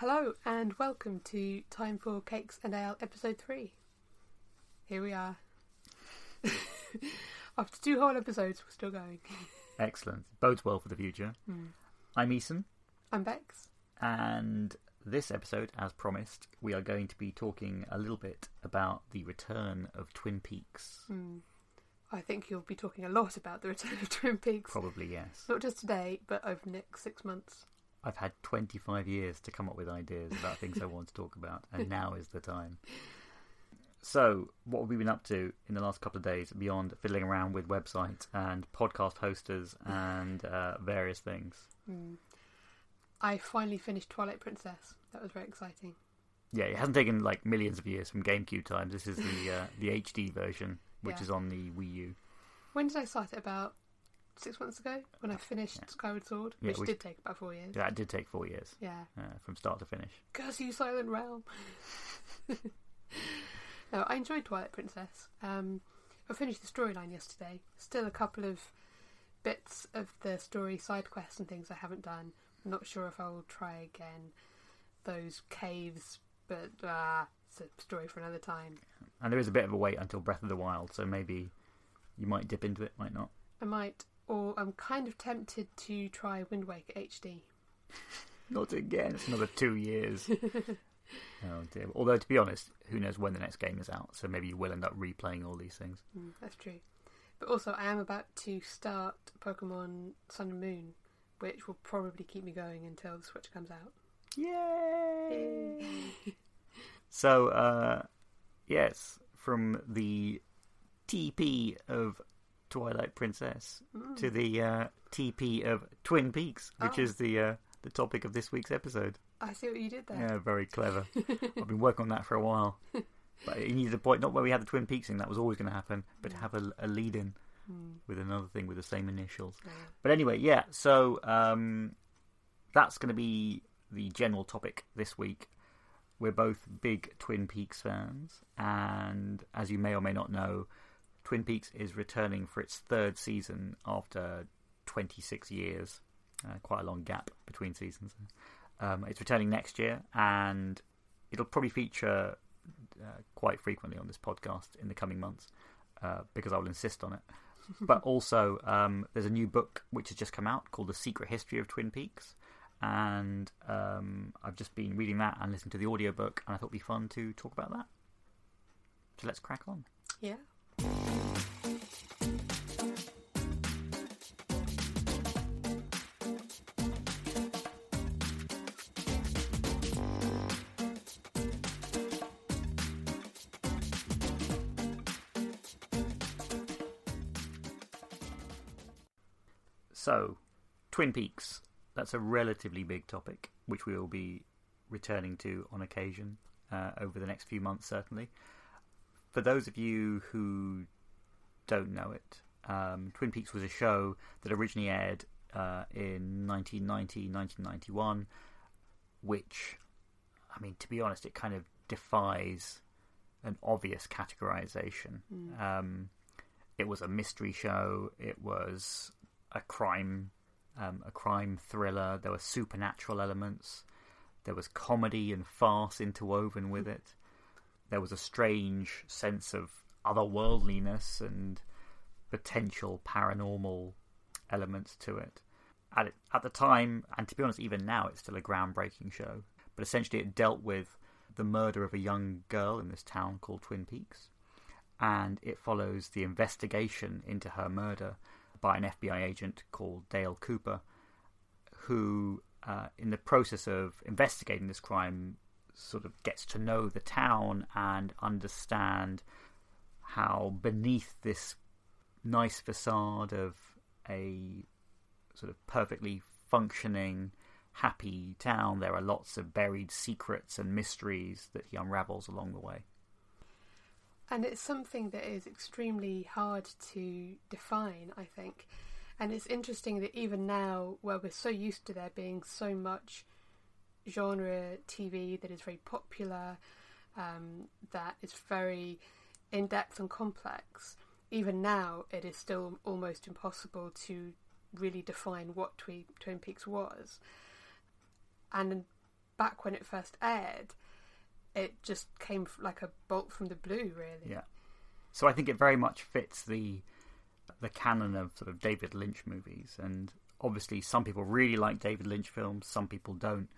Hello and welcome to Time for Cakes and Ale episode 3. Here we are. After two whole episodes, we're still going. Excellent. Bodes well for the future. Hmm. I'm Eason, I'm Bex. and this episode, as promised, we are going to be talking a little bit about the return of Twin Peaks. Hmm. I think you'll be talking a lot about the return of Twin Peaks. Probably, yes. Not just today, but over the next six months. I've had 25 years to come up with ideas about things I want to talk about, and now is the time. So, what have we been up to in the last couple of days beyond fiddling around with websites and podcast hosters and uh, various things? I finally finished Twilight Princess. That was very exciting. Yeah, it hasn't taken like millions of years from GameCube times. This is the uh, the HD version, which Yeah. is on the Wii U. When did I start it? About six months ago? When I finished Skyward Sword? Yeah, which we- did take about four years. That did take four years Yeah. uh, from start to finish. Curse you, Silent Realm. no, I enjoyed Twilight Princess. Um, I finished the storyline yesterday. Still a couple of bits of the story side quests and things I haven't done. I'm not sure if I will try again. Those caves, but ah, it's a story for another time. And there is a bit of a wait until Breath of the Wild, so maybe you might dip into it, might not. I might, or I'm kind of tempted to try Wind Waker HD. Not again. It's another two years. oh dear. Although to be honest, who knows when the next game is out? So maybe you will end up replaying all these things. Mm, that's true. But also, I am about to start Pokemon Sun and Moon, which will probably keep me going until the Switch comes out. Yay! so, uh, yes, from the TP of Twilight Princess to the uh, TP of Twin Peaks, which Oh. is the uh, the topic of this week's episode. I see what you did there. Yeah, very clever. I've been working on that for a while. But it needed a point, not where we had the Twin Peaks thing, that was always going to happen, but to have a, a lead in with another thing with the same initials. Yeah. But anyway, yeah, so um, that's going to be the general topic this week. We're both big Twin Peaks fans, and as you may or may not know, Twin Peaks is returning for its third season after 26 years. Uh, quite a long gap between seasons. Um, it's returning next year, and it'll probably feature uh, quite frequently on this podcast in the coming months uh, because I will insist on it. but also, um, there's a new book which has just come out called The Secret History of Twin Peaks. And um, I've just been reading that and listening to the audiobook, and I thought it'd be fun to talk about that. So let's crack on. Yeah. So, Twin Peaks. That's a relatively big topic, which we will be returning to on occasion uh, over the next few months, certainly. For those of you who don't know it, um, Twin Peaks was a show that originally aired uh, in 1990 1991, which, I mean, to be honest, it kind of defies an obvious categorization. Um, it was a mystery show. It was a crime, um, a crime thriller. There were supernatural elements. There was comedy and farce interwoven with it. There was a strange sense of otherworldliness and potential paranormal elements to it. At, at the time, and to be honest, even now, it's still a groundbreaking show. But essentially, it dealt with the murder of a young girl in this town called Twin Peaks and it follows the investigation into her murder by an FBI agent called Dale Cooper, who, uh, in the process of investigating this crime, sort of gets to know the town and understand how beneath this nice facade of a sort of perfectly functioning, happy town, there are lots of buried secrets and mysteries that he unravels along the way. And it's something that is extremely hard to define, I think. And it's interesting that even now, where we're so used to there being so much genre TV that is very popular, um, that is very in depth and complex, even now it is still almost impossible to really define what Twi- Twin Peaks was. And back when it first aired, it just came like a bolt from the blue, really. Yeah. So I think it very much fits the the canon of sort of David Lynch movies, and obviously some people really like David Lynch films, some people don't.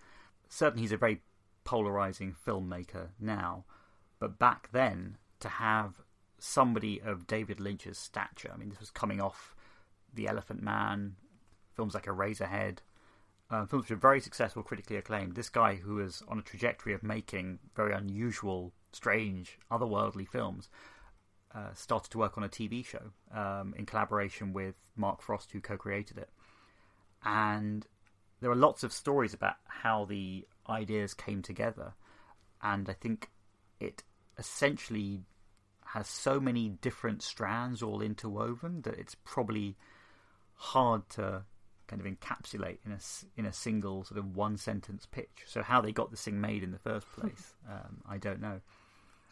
Certainly, he's a very polarizing filmmaker now, but back then to have somebody of David Lynch's stature, I mean, this was coming off The Elephant Man, films like Eraserhead, uh, films which were very successful, critically acclaimed. This guy who was on a trajectory of making very unusual, strange, otherworldly films uh, started to work on a TV show um, in collaboration with Mark Frost, who co-created it. And there are lots of stories about how the ideas came together, and I think it essentially has so many different strands all interwoven that it's probably hard to kind of encapsulate in a in a single sort of one sentence pitch. So how they got this thing made in the first place, um, I don't know.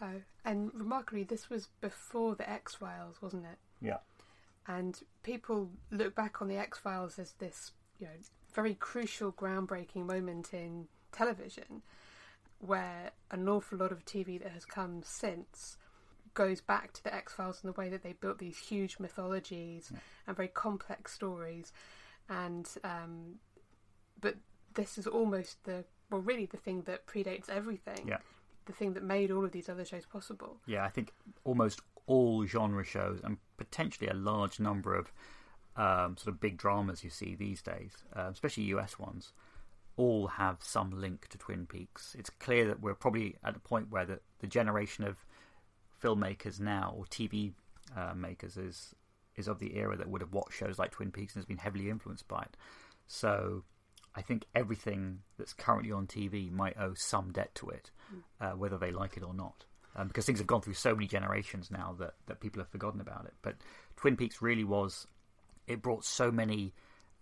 Oh, and remarkably, this was before the X Files, wasn't it? Yeah. And people look back on the X Files as this, you know, very crucial, groundbreaking moment in television, where an awful lot of TV that has come since goes back to the X Files in the way that they built these huge mythologies Yeah. and very complex stories, and um, but this is almost the well, really the thing that predates everything. Yeah. The thing that made all of these other shows possible. Yeah, I think almost all genre shows and potentially a large number of um, sort of big dramas you see these days, uh, especially US ones, all have some link to Twin Peaks. It's clear that we're probably at a point where the, the generation of filmmakers now or TV uh, makers is is of the era that would have watched shows like Twin Peaks and has been heavily influenced by it. So I think everything that's currently on TV might owe some debt to it, uh, whether they like it or not. Um, because things have gone through so many generations now that, that people have forgotten about it. But Twin Peaks really was, it brought so many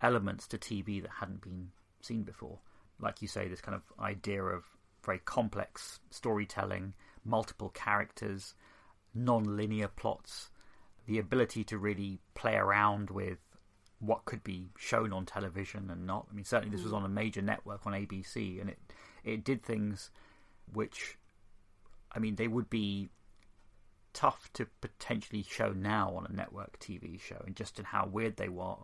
elements to TV that hadn't been seen before. Like you say, this kind of idea of very complex storytelling, multiple characters, non linear plots, the ability to really play around with what could be shown on television and not. I mean, certainly this was hmm. on a major network on ABC, and it it did things which, I mean, they would be tough to potentially show now on a network TV show, and just in how weird they were,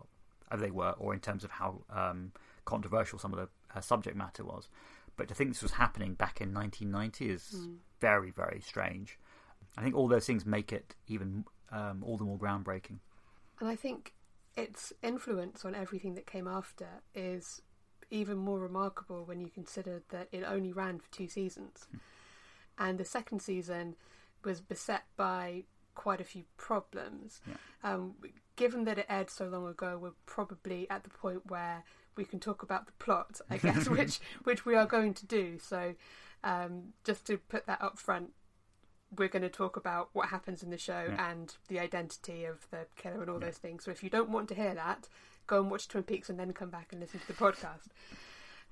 uh, they were, or in terms of how um, controversial some of the uh, subject matter was. But to think this was happening back in 1990 is very, very strange. I think all those things make it even um, all the more groundbreaking. And I think its influence on everything that came after is even more remarkable when you consider that it only ran for two seasons. And the second season was beset by quite a few problems. Yeah. Um, given that it aired so long ago, we're probably at the point where we can talk about the plot, I guess, which which we are going to do. So, um, just to put that up front, we're going to talk about what happens in the show Yeah. and the identity of the killer and all those things. So, if you don't want to hear that, go and watch Twin Peaks and then come back and listen to the podcast.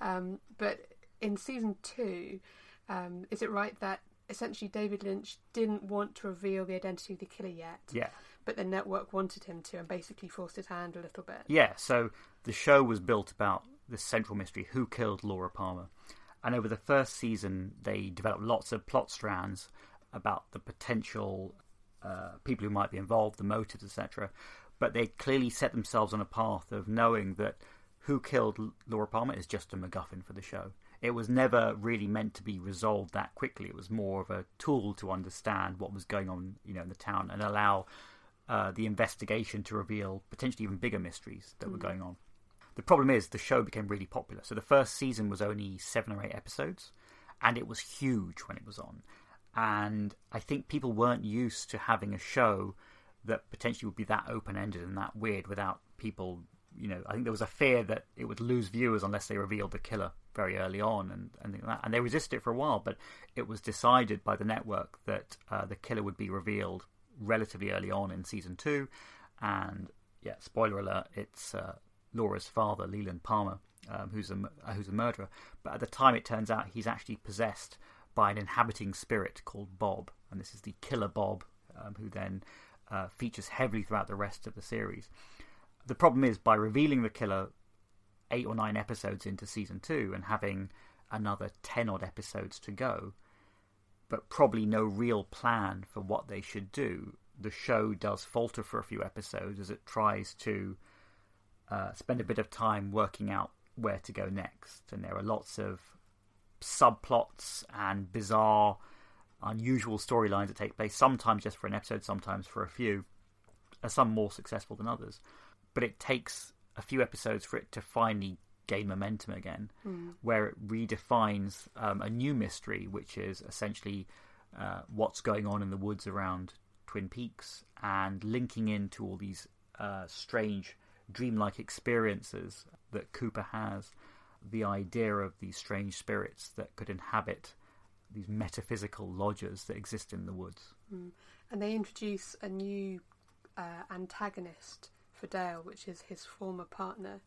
Um, but in season two, um, is it right that essentially David Lynch didn't want to reveal the identity of the killer yet? Yeah. But the network wanted him to and basically forced his hand a little bit. Yeah, so the show was built about the central mystery who killed Laura Palmer. And over the first season, they developed lots of plot strands about the potential uh, people who might be involved, the motives, etc. But they clearly set themselves on a path of knowing that who killed Laura Palmer is just a MacGuffin for the show. It was never really meant to be resolved that quickly. It was more of a tool to understand what was going on, you know, in the town and allow uh, the investigation to reveal potentially even bigger mysteries that were going on. The problem is the show became really popular. So the first season was only seven or eight episodes, and it was huge when it was on. And I think people weren't used to having a show that potentially would be that open ended and that weird without people. You know, I think there was a fear that it would lose viewers unless they revealed the killer very early on, and and, that. and they resisted it for a while. But it was decided by the network that uh, the killer would be revealed relatively early on in season two, and yeah, spoiler alert, it's uh, Laura's father, Leland Palmer, um, who's a uh, who's a murderer. But at the time, it turns out he's actually possessed by an inhabiting spirit called Bob, and this is the killer Bob, um, who then uh, features heavily throughout the rest of the series. The problem is by revealing the killer eight or nine episodes into season two and having another 10 odd episodes to go, but probably no real plan for what they should do. The show does falter for a few episodes as it tries to uh, spend a bit of time working out where to go next. And there are lots of subplots and bizarre, unusual storylines that take place, sometimes just for an episode, sometimes for a few, some more successful than others. But it takes a few episodes for it to finally gain momentum again, mm. where it redefines um, a new mystery, which is essentially uh, what's going on in the woods around Twin Peaks and linking into all these uh, strange dreamlike experiences that Cooper has, the idea of these strange spirits that could inhabit these metaphysical lodges that exist in the woods. Mm. And they introduce a new uh, antagonist for Dale, which is his former partner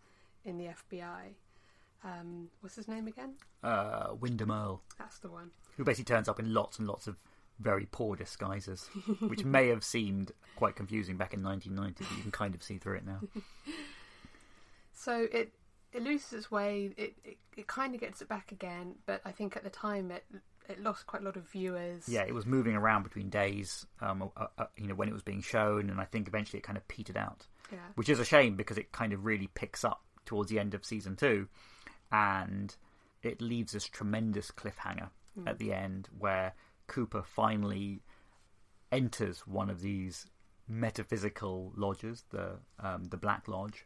in the FBI. Um, what's his name again? Uh, Windom Earle. That's the one. Who basically turns up in lots and lots of very poor disguises, which may have seemed quite confusing back in 1990, but you can kind of see through it now. so it it loses its way. It, it it kind of gets it back again, but I think at the time it it lost quite a lot of viewers. Yeah, it was moving around between days, um, uh, uh, you know, when it was being shown, and I think eventually it kind of petered out. Yeah. Which is a shame because it kind of really picks up towards the end of season two, and it leaves this tremendous cliffhanger mm. at the end where Cooper finally enters one of these metaphysical lodges, the um, the Black Lodge,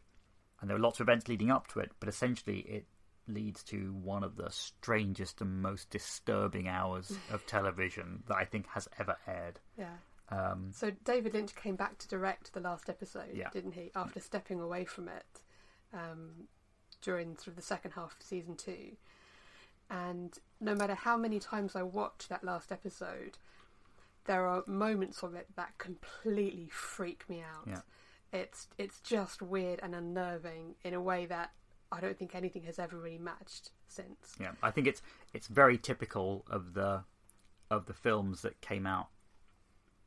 and there are lots of events leading up to it. But essentially, it leads to one of the strangest and most disturbing hours of television that I think has ever aired. Yeah. Um, so David Lynch came back to direct the last episode, yeah. didn't he? After stepping away from it um, during sort of the second half of season two. And no matter how many times I watch that last episode, there are moments of it that completely freak me out. Yeah. It's it's just weird and unnerving in a way that I don't think anything has ever really matched since. Yeah, I think it's it's very typical of the of the films that came out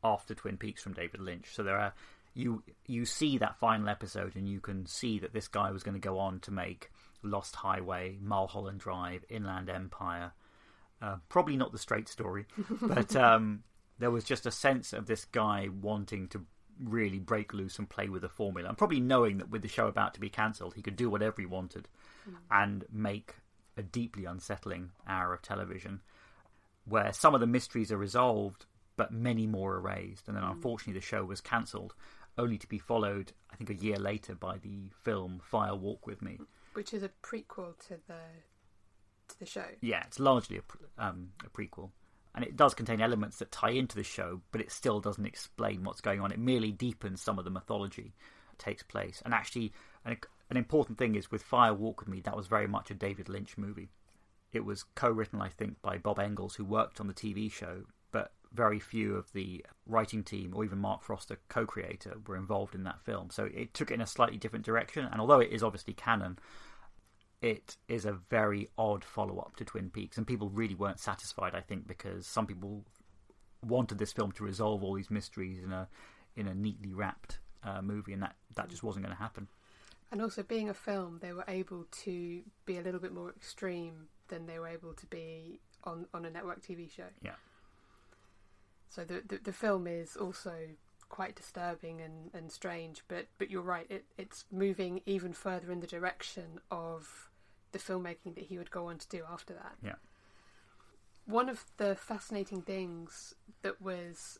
after Twin Peaks from David Lynch. So there are you you see that final episode and you can see that this guy was going to go on to make Lost Highway, Mulholland Drive, Inland Empire. Uh, probably not the straight story, but um, there was just a sense of this guy wanting to really break loose and play with the formula, and probably knowing that with the show about to be cancelled, he could do whatever he wanted mm. and make a deeply unsettling hour of television where some of the mysteries are resolved, but many more erased. And then, Mm. unfortunately, the show was cancelled, only to be followed, I think, a year later by the film Fire Walk with Me. Which is a prequel to the to the show. Yeah, it's largely a, um, a prequel. And it does contain elements that tie into the show, but it still doesn't explain what's going on. It merely deepens some of the mythology that takes place. And actually, an, an important thing is with Fire Walk with Me, that was very much a David Lynch movie. It was co written, I think, by Bob Engels, who worked on the TV show, but very few of the writing team, or even Mark Frost, the co creator, were involved in that film. So it took it in a slightly different direction. And although it is obviously canon, it is a very odd follow up to Twin Peaks. And people really weren't satisfied, I think, because some people wanted this film to resolve all these mysteries in a in a neatly wrapped uh, movie, and that, that just wasn't going to happen. And also, being a film, they were able to be a little bit more extreme than they were able to be on, on a network TV show. Yeah. So the, the, the film is also quite disturbing and, and strange, but but you're right. It it's moving even further in the direction of the filmmaking that he would go on to do after that. Yeah. One of the fascinating things that was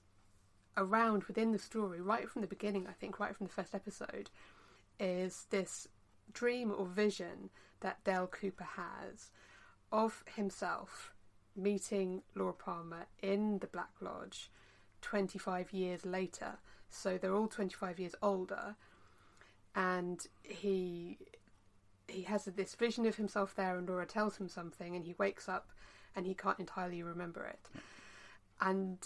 around within the story, right from the beginning, I think, right from the first episode, is this dream or vision that Dale Cooper has of himself meeting Laura Palmer in the Black Lodge 25 years later. So they're all 25 years older, and he he has this vision of himself there, and Laura tells him something, and he wakes up and he can't entirely remember it. And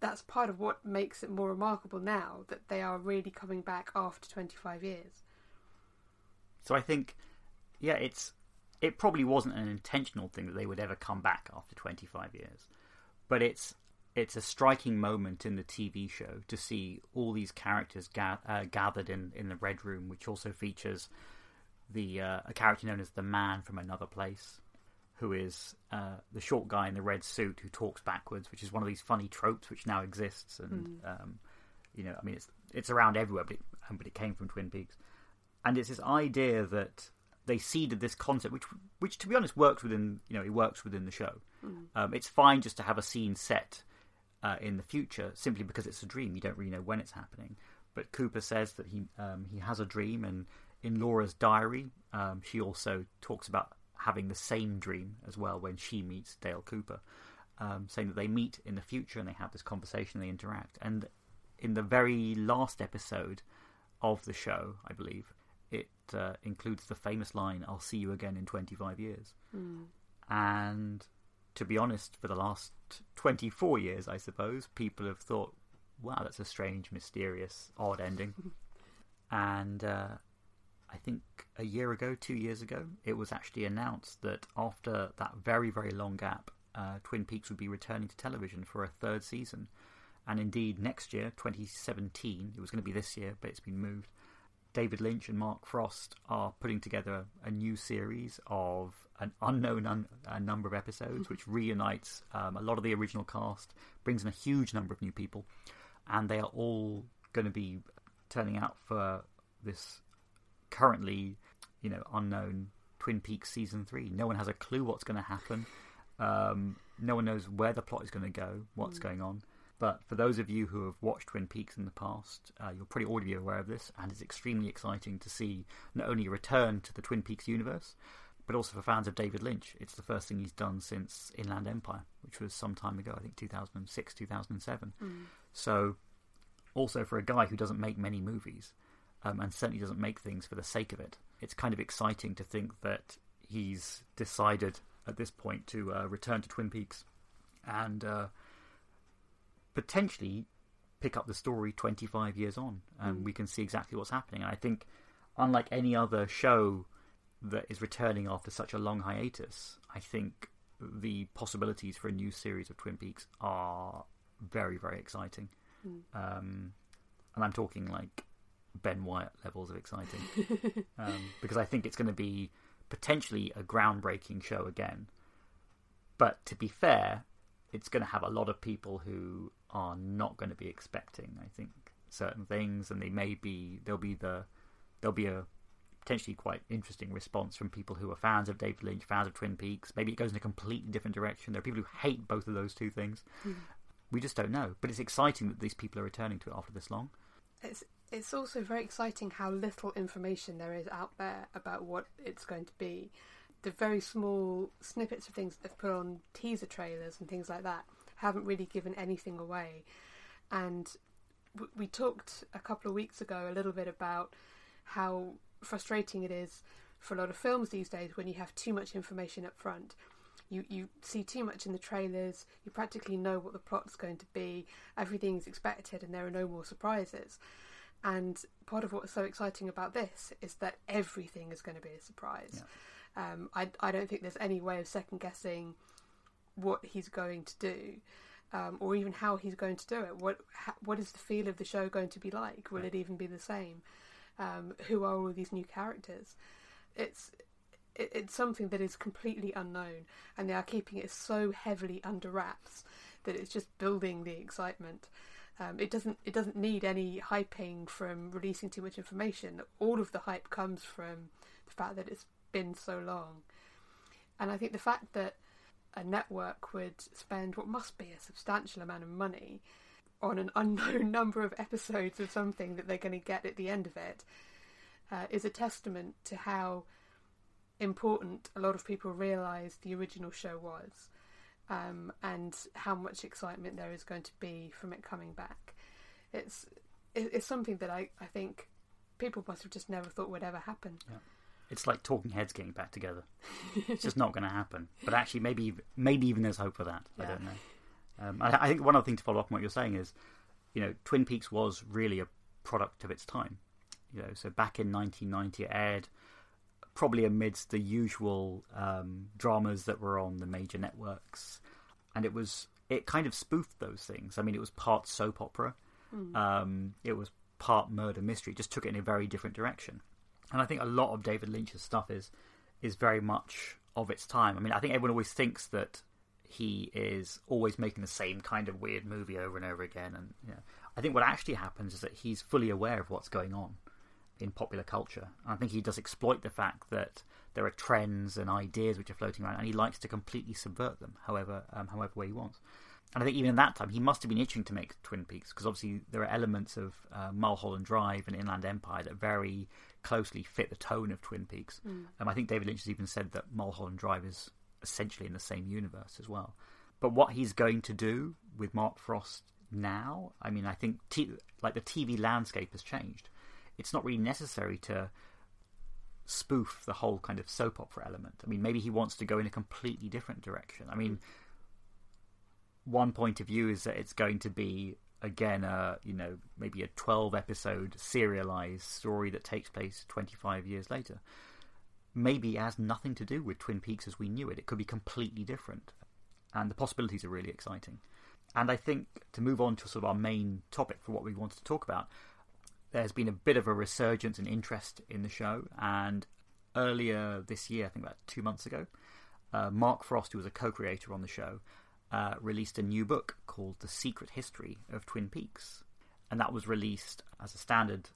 that's part of what makes it more remarkable now that they are really coming back after 25 years. So I think, yeah, it's it probably wasn't an intentional thing that they would ever come back after 25 years, but it's it's a striking moment in the TV show to see all these characters ga- uh, gathered in, in the Red Room, which also features the uh, a character known as the Man from Another Place, who is uh, the short guy in the red suit who talks backwards, which is one of these funny tropes which now exists. And Mm. um, you know, I mean, it's it's around everywhere, but it, um, but it came from Twin Peaks, and it's this idea that they seeded this concept, which which to be honest works within you know it works within the show. Mm. Um, it's fine just to have a scene set uh, in the future, simply because it's a dream. You don't really know when it's happening. But Cooper says that he um, he has a dream, and in Laura's diary, um, she also talks about having the same dream as well when she meets Dale Cooper, um, saying that they meet in the future and they have this conversation, they interact. And in the very last episode of the show, I believe, it uh, includes the famous line, I'll see you again in 25 years. Mm. And to be honest, for the last 24 years, I suppose, people have thought, wow, that's a strange, mysterious, odd ending. and uh, I think a year ago, two years ago, it was actually announced that after that very, very long gap, uh, Twin Peaks would be returning to television for a third season. And indeed, next year, 2017, it was going to be this year, but it's been moved. David Lynch and Mark Frost are putting together a new series of an unknown un- a number of episodes, which reunites um, a lot of the original cast, brings in a huge number of new people, and they are all going to be turning out for this currently, you know, unknown Twin Peaks season three. No one has a clue what's going to happen. Um, no one knows where the plot is going to go, what's Mm. going on. But for those of you who have watched Twin Peaks in the past, uh, you'll probably already be aware of this, and it's extremely exciting to see not only a return to the Twin Peaks universe, but also for fans of David Lynch. It's the first thing he's done since Inland Empire, which was some time ago, I think 2006, 2007. Mm. So, also for a guy who doesn't make many movies, um, and certainly doesn't make things for the sake of it, it's kind of exciting to think that he's decided at this point to uh, return to Twin Peaks and uh, potentially pick up the story 25 years on, and Mm. we can see exactly what's happening. And I think, unlike any other show that is returning after such a long hiatus, I think the possibilities for a new series of Twin Peaks are very, very exciting. Mm. Um, and I'm talking like Ben Wyatt levels of exciting um, because I think it's going to be potentially a groundbreaking show again. But to be fair, it's going to have a lot of people who are not going to be expecting. I think certain things, and they may be there'll be the there'll be a potentially quite interesting response from people who are fans of David Lynch, fans of Twin Peaks. Maybe it goes in a completely different direction. There are people who hate both of those two things. Mm. We just don't know. But it's exciting that these people are returning to it after this long. It's it's also very exciting how little information there is out there about what it's going to be. The very small snippets of things that they've put on teaser trailers and things like that haven't really given anything away. And w- we talked a couple of weeks ago a little bit about how frustrating it is for a lot of films these days when you have too much information up front. You you see too much in the trailers. You practically know what the plot's going to be. Everything's expected, and there are no more surprises. And part of what's so exciting about this is that everything is going to be a surprise. Um, I I don't think there's any way of second guessing what he's going to do. Um, or even how he's going to do it. What ha, what is the feel of the show going to be like? Will it even be the same? Um, who are all these new characters? It's it, it's something that is completely unknown, and they are keeping it so heavily under wraps that it's just building the excitement. Um, it doesn't it doesn't need any hyping from releasing too much information. All of the hype comes from the fact that it's been so long, and I think the fact that a network would spend what must be a substantial amount of money on an unknown number of episodes of something that they're going to get at the end of it uh, is a testament to how important a lot of people realise the original show was um, and how much excitement there is going to be from it coming back. It's it's something that I, I think people must have just never thought would ever happen. It's like Talking Heads getting back together. It's just not going to happen. But actually, maybe maybe even there's hope for that. I don't know. Um, I, I think one other thing to follow up on what you're saying is, you know, Twin Peaks was really a product of its time. You know, so back in 1990, it aired probably amidst the usual um, dramas that were on the major networks, and it was it kind of spoofed those things. I mean, it was part soap opera, Mm. um, it was part murder mystery. It just took it in a very different direction. And I think a lot of David Lynch's stuff is is very much of its time. I mean, I think everyone always thinks that he is always making the same kind of weird movie over and over again, and you know, I think what actually happens is that he's fully aware of what's going on in popular culture. And I think he does exploit the fact that there are trends and ideas which are floating around, and he likes to completely subvert them, however, um, however way he wants. And I think even in that time, he must have been itching to make Twin Peaks because obviously there are elements of uh, Mulholland Drive and Inland Empire that very closely fit the tone of Twin Peaks. Mm. Um, I think David Lynch has even said that Mulholland Drive is essentially in the same universe as well. But what he's going to do with Mark Frost now, I mean, I think t- like the TV landscape has changed. It's not really necessary to spoof the whole kind of soap opera element. I mean, maybe he wants to go in a completely different direction. I mean, one point of view is that it's going to be again a you know maybe a 12 episode serialized story that takes place 25 years later. Maybe has nothing to do with twin peaks as we knew it. It could be completely different. And the possibilities are really exciting. And i think to move on to sort of our main topic for what we wanted to talk about there's been a bit of a resurgence in interest in the show. And earlier this year i think about two months ago uh, mark frost who was a co-creator on the show uh, released a new book called The Secret History of Twin Peaks. And that was released as a standard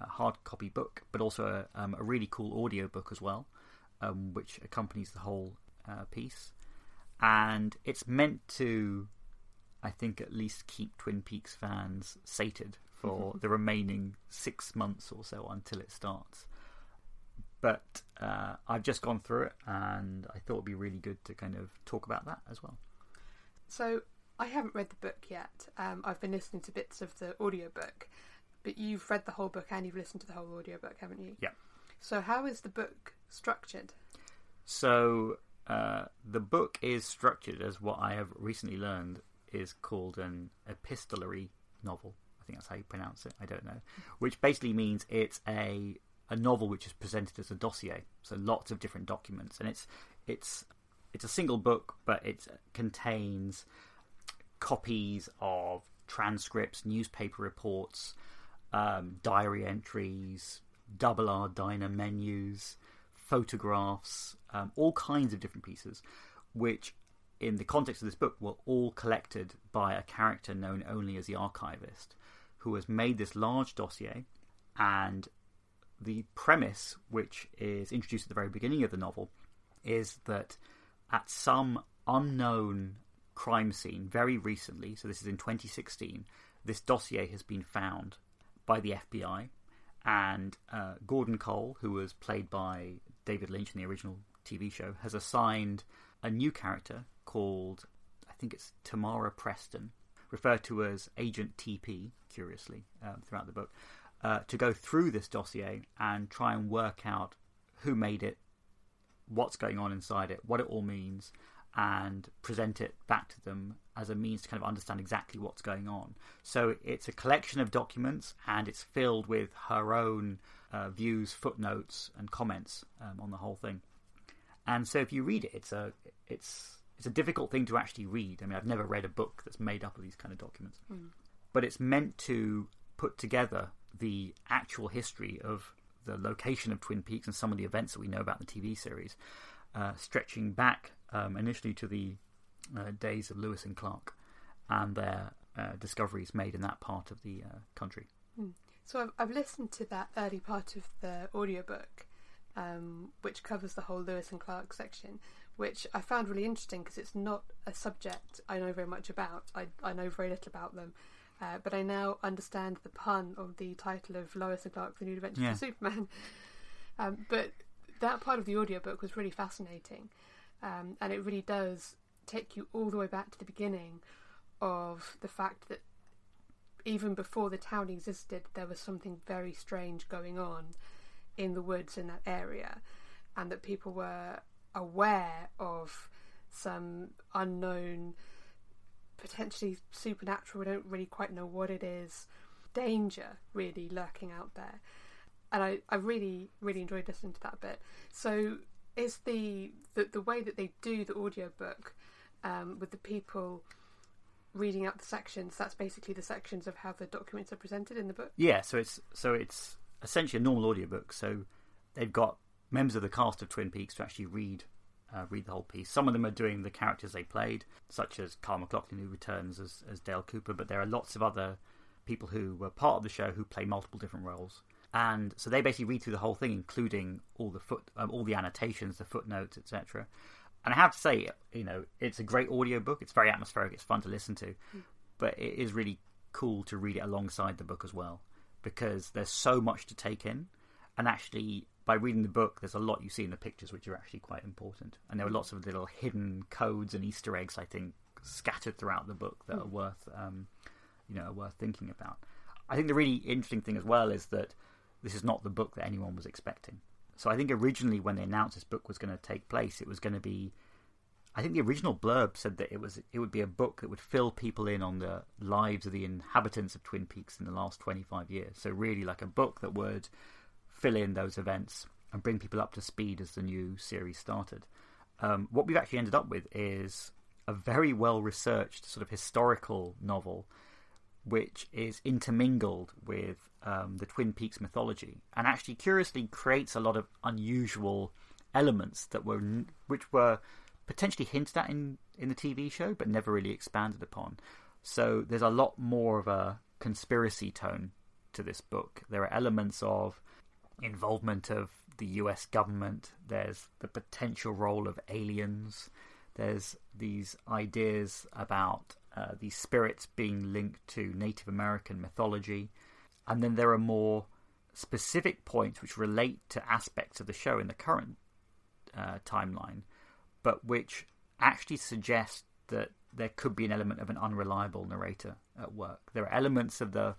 uh, hard copy book, but also a, um, a really cool audio book as well, um, which accompanies the whole uh, piece. And it's meant to, I think, at least keep Twin Peaks fans sated for the remaining six months or so until it starts. But uh, I've just gone through it, and I thought it'd be really good to kind of talk about that as well. So I haven't read the book yet. Um, I've been listening to bits of the audiobook, but you've read the whole book and you've listened to the whole audiobook, haven't you? Yeah. So how is the book structured? So uh, the book is structured as what I have recently learned is called an epistolary novel. I think that's how you pronounce it. I don't know. Which basically means it's a a novel which is presented as a dossier. So lots of different documents, and it's it's it's a single book, but it contains copies of transcripts, newspaper reports, um, diary entries, double R diner menus, photographs, um, all kinds of different pieces, which in the context of this book were all collected by a character known only as the archivist, who has made this large dossier. And the premise, which is introduced at the very beginning of the novel, is that at some unknown crime scene very recently, so this is in 2016, this dossier has been found by the FBI. And uh, Gordon Cole, who was played by David Lynch in the original TV show, has assigned a new character called, I think it's Tamara Preston, referred to as Agent TP, curiously, um, throughout the book, uh, to go through this dossier and try and work out who made it, what's going on inside it, what it all means, and present it back to them as a means to kind of understand exactly what's going on. So it's a collection of documents and it's filled with her own uh, views, footnotes, and comments um, on the whole thing. And so if you read it, it's a it's it's a difficult thing to actually read. I mean, I've never read a book that's made up of these kind of documents, mm. but it's meant to put together the actual history of the location of Twin Peaks and some of the events that we know about the TV series, uh, stretching back um, initially to the uh, days of Lewis and Clark and their uh, discoveries made in that part of the uh, country. Mm. So I've, I've, listened to that early part of the audiobook, um, which covers the whole Lewis and Clark section, which I found really interesting because it's not a subject I know very much about. I, I know very little about them. Uh, but I now understand the pun of the title of Lois and Clark: The New Adventures yeah. of Superman. Um, but that part of the audiobook was really fascinating, um, and it really does take you all the way back to the beginning of the fact that even before the town existed, there was something very strange going on in the woods in that area, and that people were aware of some unknown, potentially supernatural, we don't really quite know what it is, danger really lurking out there. And I, I really, really enjoyed listening to that bit. So is the, the the way that they do the audiobook um, with the people reading out the sections that's basically the sections of how the documents are presented in the book yeah so it's so it's essentially a normal audiobook so they've got members of the cast of twin peaks to actually read uh, read the whole piece. Some of them are doing the characters they played, such as Kyle MacLachlan, who returns as, as Dale Cooper, but there are lots of other people who were part of the show who play multiple different roles. And so they basically read through the whole thing, including all the foot, um, all the annotations, the footnotes, etc. And I have to say, you know, it's a great audio book. It's very atmospheric. It's fun to listen to, mm. but it is really cool to read it alongside the book as well because there's so much to take in. And actually, by reading the book, there's a lot you see in the pictures which are actually quite important. And there are lots of little hidden codes and Easter eggs, I think, scattered throughout the book that are worth, um, you know, are worth thinking about. I think the really interesting thing as well is that this is not the book that anyone was expecting. So I think originally when they announced this book was going to take place, it was going to be. I think the original blurb said that it was it would be a book that would fill people in on the lives of the inhabitants of Twin Peaks in the last 25 years. So really like a book that would fill in those events and bring people up to speed as the new series started. Um, what we've actually ended up with is a very well researched sort of historical novel, which is intermingled with um, the Twin Peaks mythology, and actually curiously creates a lot of unusual elements that were which were potentially hinted at in in the TV show, but never really expanded upon. So there's a lot more of a conspiracy tone to this book. There are elements of involvement of the US government, there's the potential role of aliens, there's these ideas about uh, these spirits being linked to Native American mythology, and then there are more specific points which relate to aspects of the show in the current uh, timeline, but which actually suggest that there could be an element of an unreliable narrator at work. There are elements of the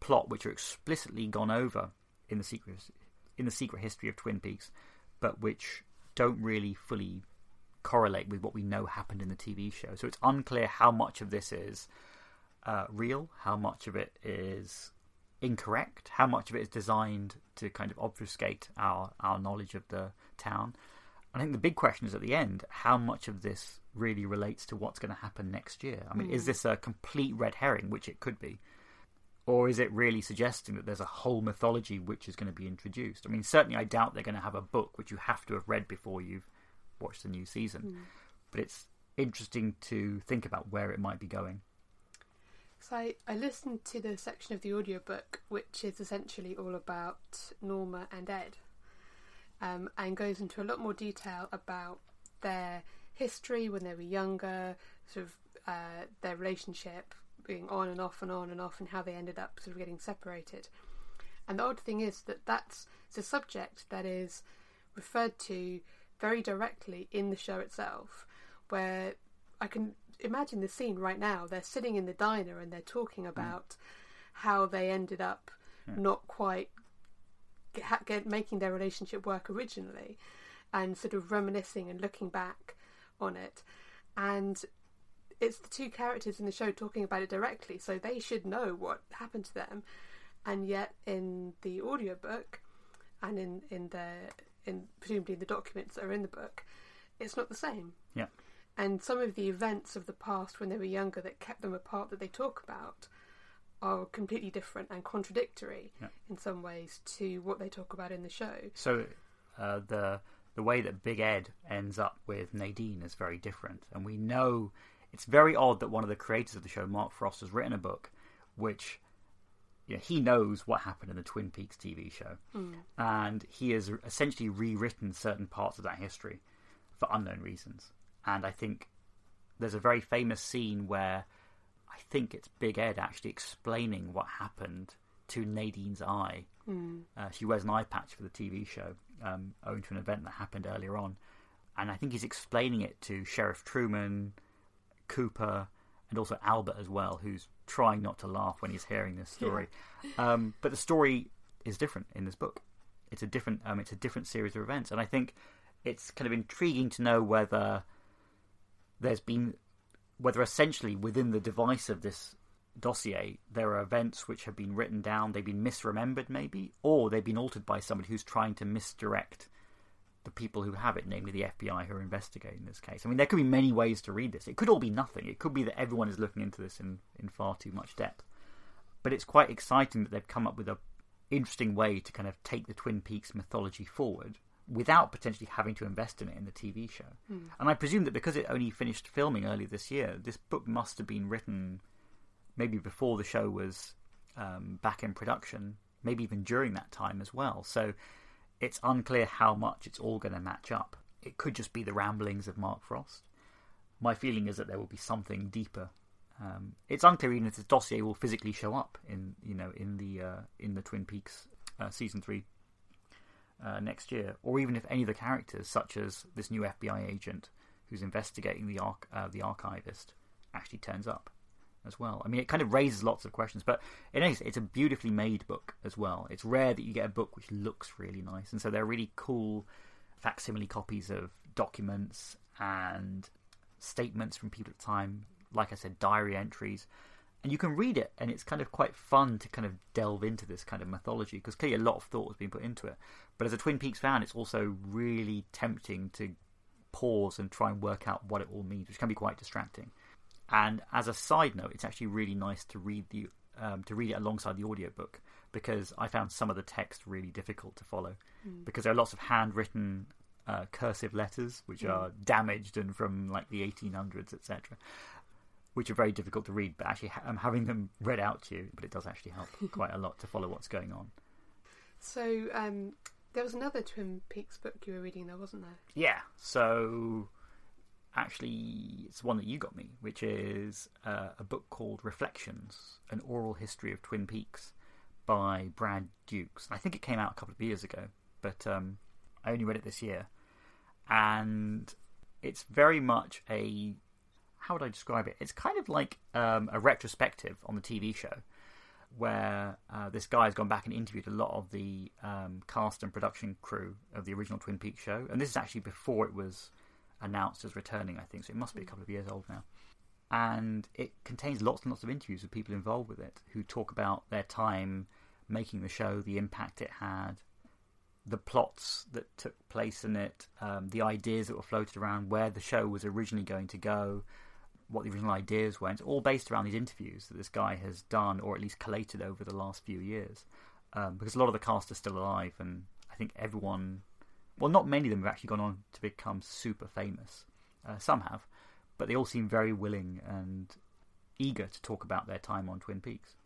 plot which are explicitly gone over in the secret in the secret history of Twin Peaks, but which don't really fully correlate with what we know happened in the TV show. So it's unclear how much of this is uh, real, how much of it is incorrect, how much of it is designed to kind of obfuscate our our knowledge of the town. I think the big question is at the end how much of this really relates to what's going to happen next year. I mean, mm. is hmm. this a complete red herring, which it could be? Or is it really suggesting that there's a whole mythology which is going to be introduced? I mean, certainly, I doubt they're going to have a book which you have to have read before you've watched the new season. Mm. But it's interesting to think about where it might be going. So I, I listened to the section of the audiobook which is essentially all about Norma and Ed, um, and goes into a lot more detail about their history when they were younger, sort of uh, their relationship being on and off and on and off, and how they ended up sort of getting separated. And the odd thing is that that's it's a subject that is referred to very directly in the show itself, where I can imagine the scene right now. They're sitting in the diner and they're talking mm. about mm. how they ended up yeah. not quite get, get, making their relationship work originally, and sort of reminiscing and looking back on it. And it's the two characters in the show talking about it directly, so they should know what happened to them. And yet, in the audiobook and in in the in presumably the documents that are in the book, it's not the same. Yeah. And some of the events of the past when they were younger that kept them apart that they talk about are completely different and contradictory yeah. in some ways to what they talk about in the show. So uh, the the way that Big Ed ends up with Nadine is very different, and we know it's very odd that one of the creators of the show, Mark Frost, has written a book which you know, he knows what happened in the Twin Peaks TV show, mm. and he has essentially rewritten certain parts of that history for unknown reasons. And I think there's a very famous scene where I think it's Big Ed actually explaining what happened to Nadine's eye. Mm. Uh, she wears an eye patch for the TV show, um, owing to an event that happened earlier on, and I think he's explaining it to Sheriff Truman, Cooper, and also Albert as well, who's trying not to laugh when he's hearing this story. Yeah. Um, but the story is different in this book. It's a different, um, it's a different series of events, and I think it's kind of intriguing to know whether there's been, whether essentially within the device of this dossier there are events which have been written down, they've been misremembered maybe, or they've been altered by somebody who's trying to misdirect the people who have it, namely the FBI who are investigating this case. I mean, there could be many ways to read this. It could all be nothing. It could be that everyone is looking into this in, in far too much depth. But it's quite exciting that they've come up with a interesting way to kind of take the Twin Peaks mythology forward without potentially having to invest in it in the TV show. Mm. And I presume that because it only finished filming earlier this year, this book must have been written maybe before the show was um, back in production, maybe even during that time as well. So it's unclear how much it's all going to match up. It could just be the ramblings of Mark Frost. My feeling is that there will be something deeper. Um, it's unclear even if the dossier will physically show up in you know in the uh, in the Twin Peaks uh, season three uh, next year, or even if any of the characters, such as this new FBI agent who's investigating the arch- uh, the archivist, actually turns up as well. I mean, it kind of raises lots of questions, but in any case, it's a beautifully made book as well. It's rare that you get a book which looks really nice, and so they're really cool facsimile copies of documents and statements from people at the time. Like I said, diary entries. And you can read it, and it's kind of quite fun to kind of delve into this kind of mythology because clearly a lot of thought has been put into it. But as a Twin Peaks fan, it's also really tempting to pause and try and work out what it all means, which can be quite distracting. And as a side note, it's actually really nice to read the um, to read it alongside the audiobook because I found some of the text really difficult to follow Mm. because there are lots of handwritten uh, cursive letters which Mm. are damaged and from like the 1800s, etc., which are very difficult to read. But actually, ha- um, having them read out to you, but it does actually help quite a lot to follow what's going on. So um, there was another Twin Peaks book you were reading, there wasn't there? Yeah, so actually, it's one that you got me, which is uh, a book called Reflections An Oral History of Twin Peaks by Brad Dukes. I think it came out a couple of years ago, but um, I only read it this year. And it's very much a. How would I describe it? It's kind of like um, a retrospective on the TV show where uh, this guy has gone back and interviewed a lot of the um, cast and production crew of the original Twin Peaks show, and this is actually before it was announced as returning, I think, so it must be a couple of years old now. And it contains lots and lots of interviews with people involved with it who talk about their time making the show, the impact it had, the plots that took place in it, um, the ideas that were floated around, where the show was originally going to go, what the original ideas were. It's all based around these interviews that this guy has done, or at least collated over the last few years. Um, because a lot of the cast are still alive, and I think everyone, well, not many of them have actually gone on to become super famous. Uh, some have, but they all seem very willing and eager to talk about their time on Twin Peaks.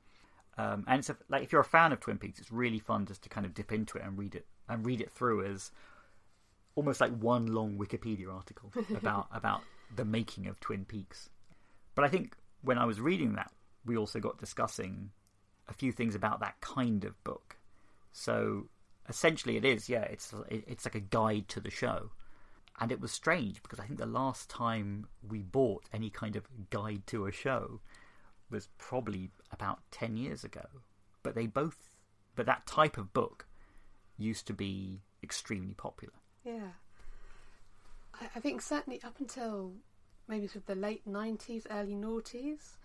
Um, and it's a, like if you're a fan of Twin Peaks, it's really fun just to kind of dip into it and read it and read it through as almost like one long Wikipedia article about about the making of Twin Peaks. But I think when I was reading that, we also got discussing a few things about that kind of book. So essentially, it is yeah, it's it's like a guide to the show. And it was strange because I think the last time we bought any kind of guide to a show was probably about 10 years ago. But they both, but that type of book used to be extremely popular. Yeah. I, I think certainly up until maybe sort of the late 90s, early noughties,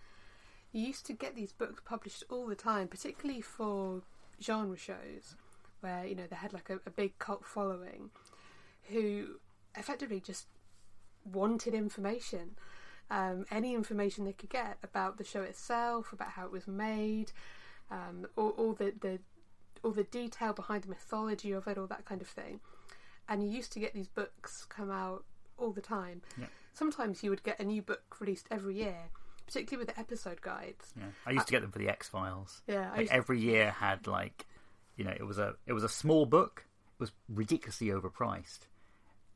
you used to get these books published all the time, particularly for genre shows where, you know, they had like a, a big cult following who effectively just wanted information. Um, any information they could get about the show itself, about how it was made, um, all, all the, the all the detail behind the mythology of it, all that kind of thing. And you used to get these books come out all the time. Yeah. Sometimes you would get a new book released every year, particularly with the episode guides. Yeah, I used to get them for the X Files. Yeah, Like every year had like, you know, it was a it was a small book. It was ridiculously overpriced,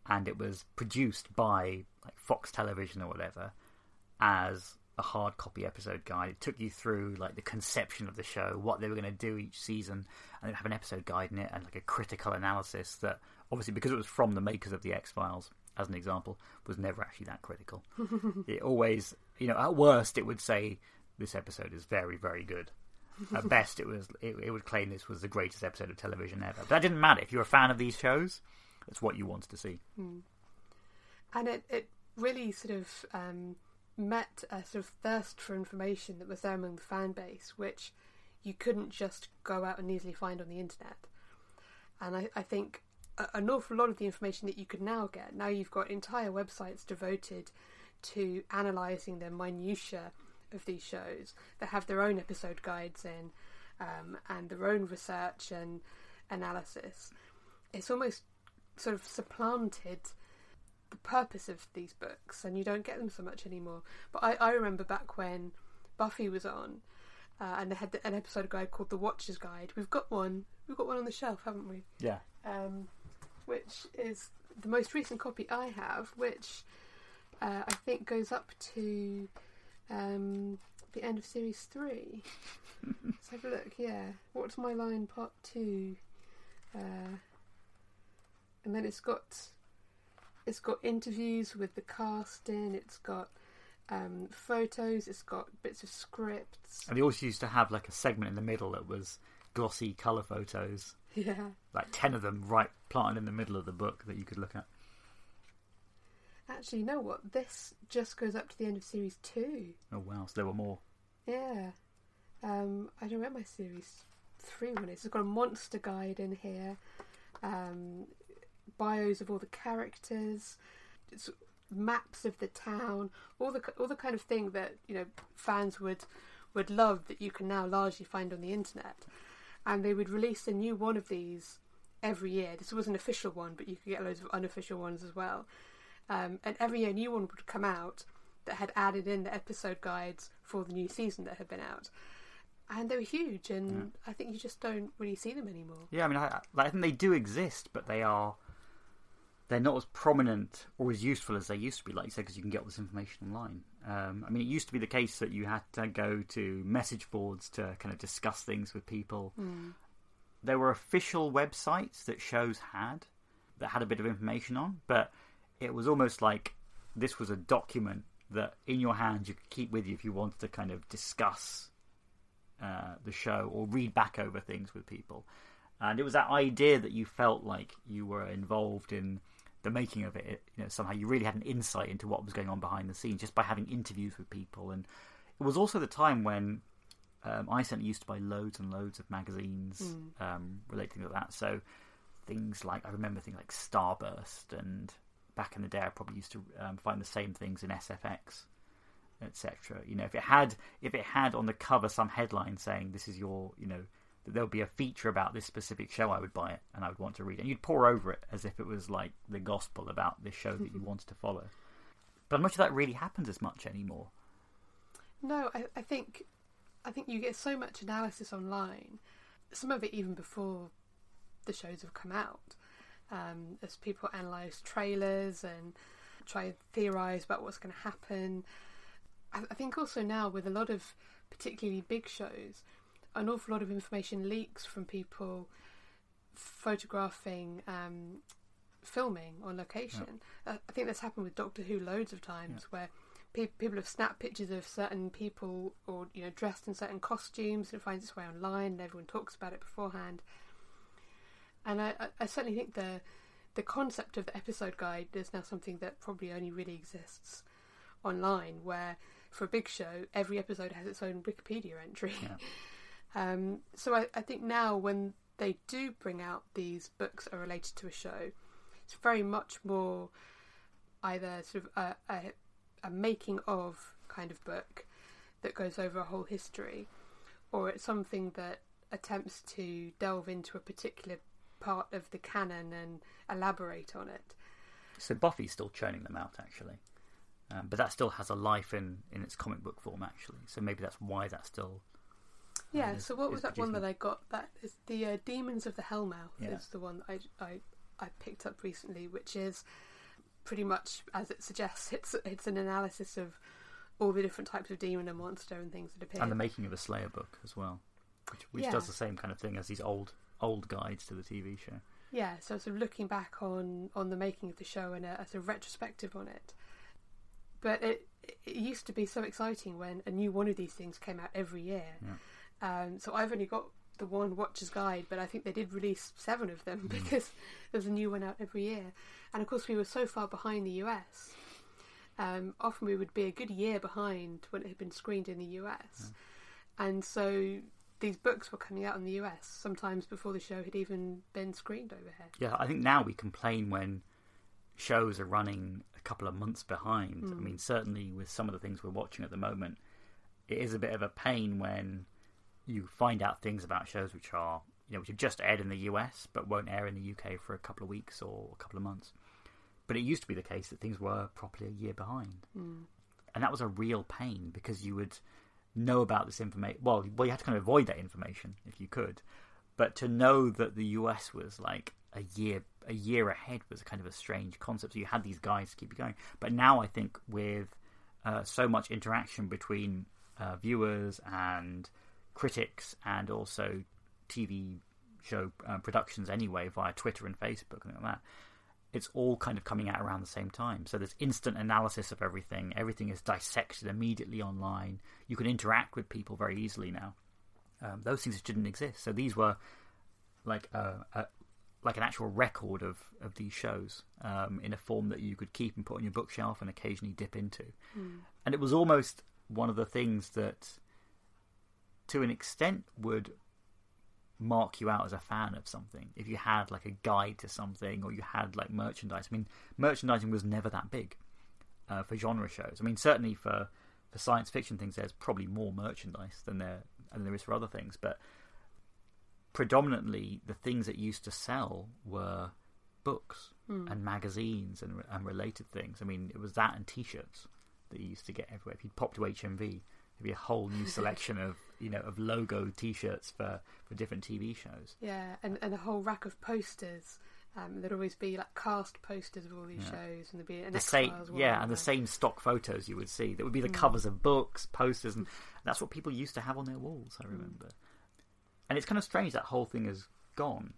and it was produced by like Fox Television or whatever as a hard copy episode guide. It took you through like the conception of the show, what they were going to do each season, and then have an episode guide in it and like a critical analysis that obviously because it was from the makers of the X Files, as an example, was never actually that critical. it always, you know, at worst it would say this episode is very very good. At best, it was it, it would claim this was the greatest episode of television ever. But that didn't matter. If you're a fan of these shows, that's what you wanted to see. and it, it really sort of um, met a sort of thirst for information that was there among the fan base, which you couldn't just go out and easily find on the internet. And I, I think a, an awful lot of the information that you could now get, now you've got entire websites devoted to analysing the minutiae of these shows that have their own episode guides in um, and their own research and analysis. It's almost sort of supplanted the purpose of these books, and you don't get them so much anymore. But I, I remember back when Buffy was on, uh, and they had the, an episode guide called The Watcher's Guide. We've got one. We've got one on the shelf, haven't we? Yeah. Um, which is the most recent copy I have, which uh, I think goes up to um, the end of series three. Let's have a look. Yeah, what's my line? Part two, uh, and then it's got it's got interviews with the cast in. It's got um, photos. It's got bits of scripts. And they also used to have like a segment in the middle that was glossy colour photos, Yeah. like 10 of them right planted in the middle of the book that you could look at. Actually, you know what? This just goes up to the end of series two. Oh, wow. So there were more. Yeah. Um, I don't remember my series three one is. It's got a monster guide in here, um, bios of all the characters, it's maps of the town, all the all the kind of thing that you know fans would would love that you can now largely find on the internet. And they would release a new one of these every year. This was an official one, but you could get loads of unofficial ones as well. Um, and every year, a new one would come out that had added in the episode guides for the new season that had been out. And they were huge, and I think you just don't really see them anymore. Yeah, I mean, I, I think they do exist, but they are. They're not as prominent or as useful as they used to be, like you said, because you can get all this information online. Um, I mean, it used to be the case that you had to go to message boards to kind of discuss things with people. There were official websites that shows had that had a bit of information on, but it was almost like this was a document that in your hands you could keep with you if you wanted to kind of discuss uh, the show or read back over things with people. And it was that idea that you felt like you were involved in the making of it. You know, somehow you really had an insight into what was going on behind the scenes just by having interviews with people. And it was also the time when um, I certainly used to buy loads and loads of magazines um, relating to that. So things like I remember things like Starburst, and back in the day, I probably used to um, find the same things in SFX, etc. You know, if it had if it had on the cover some headline saying this is your, you know, that there'll be a feature about this specific show, I would buy it and I would want to read it. And you'd pour over it as if it was like the gospel about this show that you wanted to follow. But I'm not sure that really happens as much anymore. No, I, I think I think you get so much analysis online. Some of it even before the shows have come out, um, as people analyse trailers and try and theorise about what's going to happen. I, I think also now with a lot of particularly big shows, an awful lot of information leaks from people photographing um, filming on location. I think that's happened with Doctor Who loads of times, where pe- people have snapped pictures of certain people or you know dressed in certain costumes and it finds its way online, and everyone talks about it beforehand. And I, I, certainly think the the concept of the episode guide is now something that probably only really exists online, where for a big show, every episode has its own Wikipedia entry. um, so I, I think now when they do bring out these books that are related to a show, it's very much more either sort of a, a, a making of kind of book that goes over a whole history, or it's something that attempts to delve into a particular part of the canon and elaborate on it. So Buffy's still churning them out, actually. Um, but that still has a life in, in its comic book form, actually. So maybe that's why that's still. Yeah. is- so what was that one that I got? That is the uh, Demons of the Hellmouth. Yeah. Is the one that I, I I picked up recently, which is pretty much as it suggests. It's it's an analysis of all the different types of demon and monster and things that appear. And the making of a Slayer book as well, which, which Yeah. does the same kind of thing as these old old guides to the TV show. Yeah, so sort of looking back on on the making of the show and a, a sort of retrospective on it. But it it used to be so exciting when a new one of these things came out every year. Um, so I've only got the one Watcher's Guide, but I think they did release seven of them because there's a new one out every year. And of course, we were so far behind the US. Um, often we would be a good year behind when it had been screened in the US. And so these books were coming out in the US sometimes before the show had even been screened over here. Yeah, I think now we complain when shows are running a couple of months behind. I mean, certainly with some of the things we're watching at the moment, it is a bit of a pain when you find out things about shows which are you know, which have just aired in the US but won't air in the UK for a couple of weeks or a couple of months. But it used to be the case that things were properly a year behind, Mm. and that was a real pain because you would know about this information. Well, well, you had to kind of avoid that information if you could, but to know that the US was like a year a year ahead was kind of a strange concept. So you had these guys to keep you going. But now I think with uh, so much interaction between uh, viewers and critics and also TV show uh, productions anyway via Twitter and Facebook and like that. It's all kind of coming out around the same time. So there's instant analysis of everything. Everything is dissected immediately online. You can interact with people very easily now. Um, those things didn't exist. So these were like a, a like an actual record of, of these shows um, in a form that you could keep and put on your bookshelf and occasionally dip into. Mm. And it was almost one of the things that, to an extent, would mark you out as a fan of something. If you had like a guide to something or you had like merchandise. I mean, merchandising was never that big uh, for genre shows. I mean, certainly for, for science fiction things, there's probably more merchandise than there than there is for other things. But predominantly, the things that used to sell were books Mm. and magazines and, and related things. I mean, it was that and T-shirts that you used to get everywhere. If you pop to HMV, there'd be a whole new selection of you know of logo T-shirts for, for different TV shows. Yeah, and, and a whole rack of posters. Um, there'd always be like cast posters of all these Yeah. shows, and there'd be an The same, one. yeah, and the same stock photos you would see. That would be the Mm. covers of books, posters, and that's what people used to have on their walls. I remember, and it's kind of strange that whole thing has gone.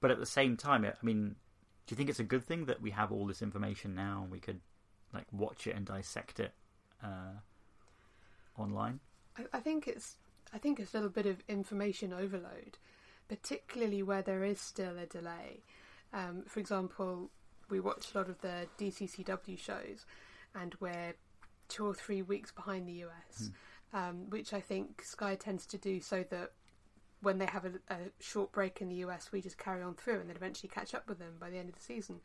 But at the same time, I mean, do you think it's a good thing that we have all this information now and we could like watch it and dissect it uh, online? I, I think it's I think it's a little bit of information overload, particularly where there is still a delay. Um, for example, we watch a lot of the DCCW shows, and we're two or three weeks behind the US, um, which I think Sky tends to do so that when they have a, a short break in the US, we just carry on through and then eventually catch up with them by the end of the season.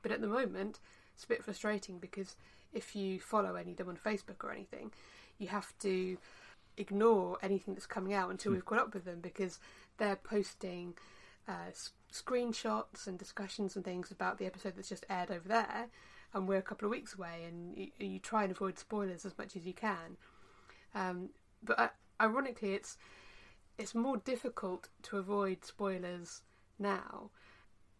But at the moment, it's a bit frustrating because if you follow any of them on Facebook or anything, you have to ignore anything that's coming out until we've caught up with them because they're posting uh, s- screenshots and discussions and things about the episode that's just aired over there, and we're a couple of weeks away, and you, you try and avoid spoilers as much as you can. Um, but uh, ironically, it's it's more difficult to avoid spoilers now,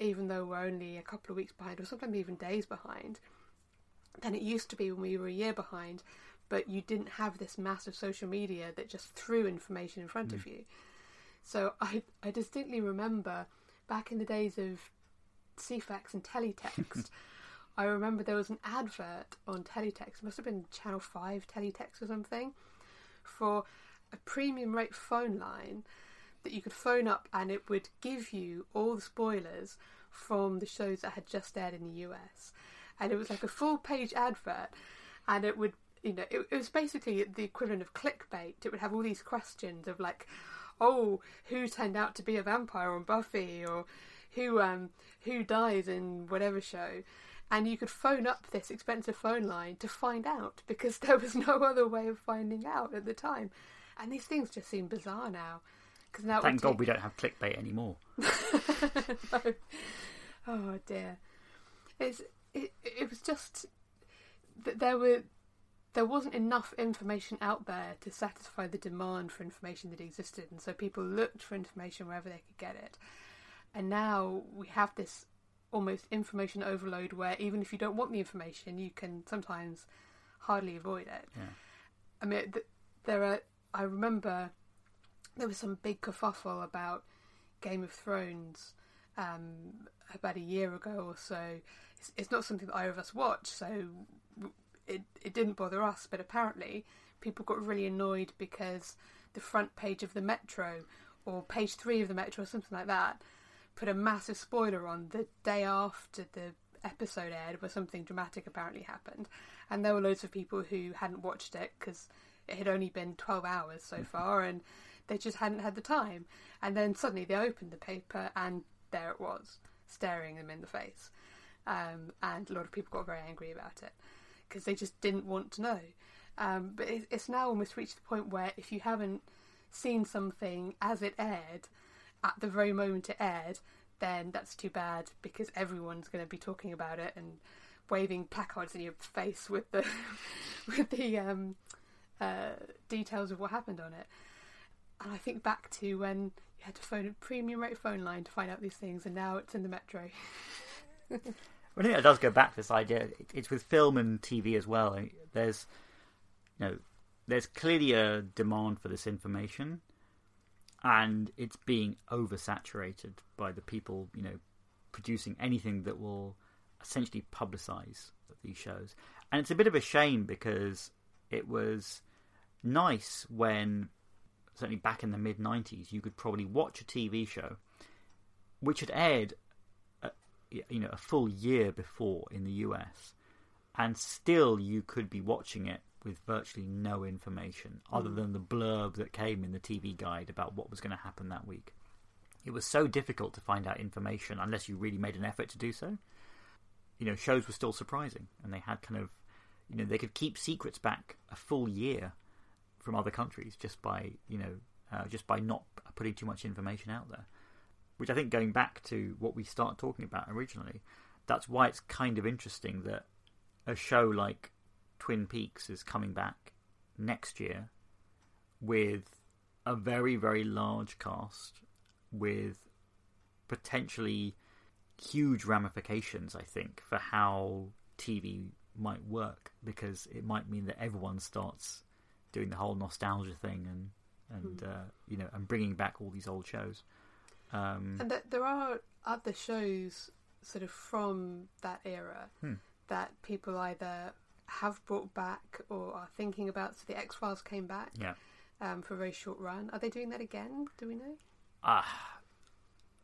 even though we're only a couple of weeks behind, or sometimes even days behind, than it used to be when we were a year behind. But you didn't have this massive social media that just threw information in front of mm. you. So I I distinctly remember back in the days of Ceefax and teletext. I remember there was an advert on teletext. It must have been Channel Five teletext or something for a premium rate phone line that you could phone up and it would give you all the spoilers from the shows that had just aired in the US. And it was like a full page advert and it would you know it, it was basically the equivalent of clickbait. It would have all these questions of like oh, who turned out to be a vampire on Buffy or who um who dies in whatever show. And you could phone up this expensive phone line to find out because there was no other way of finding out at the time. And these things just seem bizarre now. Because now Thank God we don't have clickbait anymore. No. Oh dear. It's it, it was just that there were there wasn't enough information out there to satisfy the demand for information that existed, and so people looked for information wherever they could get it. And now we have this almost information overload where even if you don't want the information, you can sometimes hardly avoid it. Yeah. I mean, th- there are. I remember there was some big kerfuffle about Game of Thrones um, about a year ago or so. It's, it's not something that either of us watch, so it it didn't bother us. But apparently, people got really annoyed because the front page of the Metro or page three of the Metro or something like that put a massive spoiler on the day after the episode aired, where something dramatic apparently happened, and there were loads of people who hadn't watched it because it had only been twelve hours so far, and they just hadn't had the time. And then suddenly they opened the paper, and there it was, staring them in the face. Um, and a lot of people got very angry about it because they just didn't want to know. Um, but it, it's now almost reached the point where if you haven't seen something as it aired, at the very moment it aired, then that's too bad because everyone's going to be talking about it and waving placards in your face with the with the um, uh, details of what happened on it. And I think back to when you had to phone a premium rate phone line to find out these things, and now it's in the metro. I think it does go back to this idea. It's with film and TV as well. There's, you know, there's clearly a demand for this information, and it's being oversaturated by the people, you know, producing anything that will essentially publicize these shows. And it's a bit of a shame because it was nice when, certainly back in the mid 90s, you could probably watch a TV show which had aired, you know, a full year before in the US, and still you could be watching it with virtually no information other than the blurb that came in the TV guide about what was going to happen that week. It was so difficult to find out information unless you really made an effort to do so. You know, shows were still surprising, and they had kind of, you know, they could keep secrets back a full year from other countries just by, you know, uh, just by not putting too much information out there. Which I think, going back to what we started talking about originally, that's why it's kind of interesting that a show like Twin Peaks is coming back next year with a very, very large cast with potentially huge ramifications, I think, for how TV might work because it might mean that everyone starts doing the whole nostalgia thing and and mm. uh, you know and bringing back all these old shows. Um, and there are other shows sort of from that era hmm. that people either have brought back or are thinking about. So the X Files came back, yeah, um, for a very short run. Are they doing that again? Do we know? Ah, uh,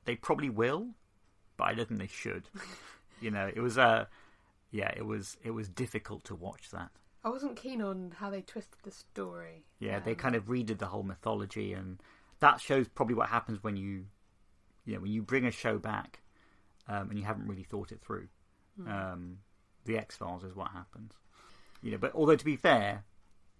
they probably will, but I don't think they should. you know, it was uh yeah, it was it was difficult to watch that. I wasn't keen on how they twisted the story. Yeah, um, they kind of redid the whole mythology, and that shows probably what happens when you, you know, when you bring a show back, um, and you haven't really thought it through. Mm. Um, the X Files is what happens. You know, but although to be fair,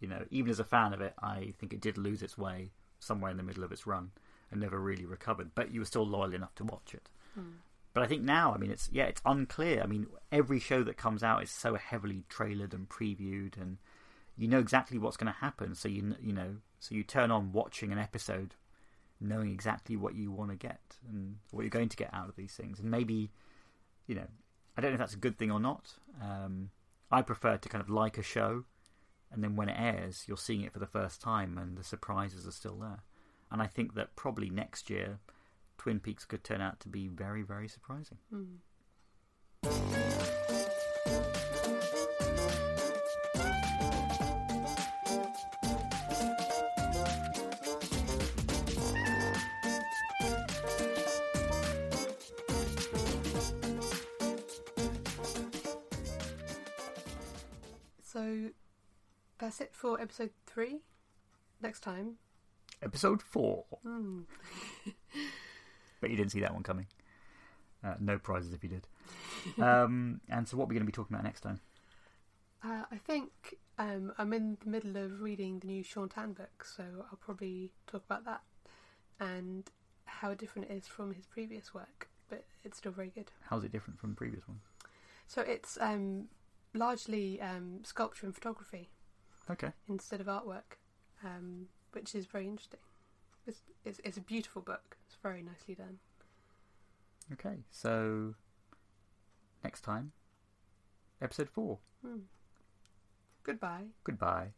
you know, even as a fan of it, I think it did lose its way somewhere in the middle of its run and never really recovered. But you were still loyal enough to watch it. Mm. But I think now, I mean, it's yeah, it's unclear. I mean, every show that comes out is so heavily trailered and previewed, and you know exactly what's going to happen. So you you know, so you turn on watching an episode, knowing exactly what you want to get and what you're going to get out of these things, and maybe, you know, I don't know if that's a good thing or not. Um, I prefer to kind of like a show, and then when it airs, you're seeing it for the first time, and the surprises are still there. And I think that probably next year, Twin Peaks could turn out to be very, very surprising. Mm. For episode three. Next time. Episode four. Mm. but you didn't see that one coming. Uh, no prizes if you did. Um, and so, what are we going to be talking about next time? Uh, I think um, I'm in the middle of reading the new Shaun Tan book, so I'll probably talk about that and how different it is from his previous work. But it's still very good. How's it different from the previous one? So it's um, largely um, sculpture and photography. Okay. Instead of artwork, um, which is very interesting. It's, it's, it's a beautiful book. It's very nicely done. Okay, so next time, episode four. Hmm. Goodbye. Goodbye.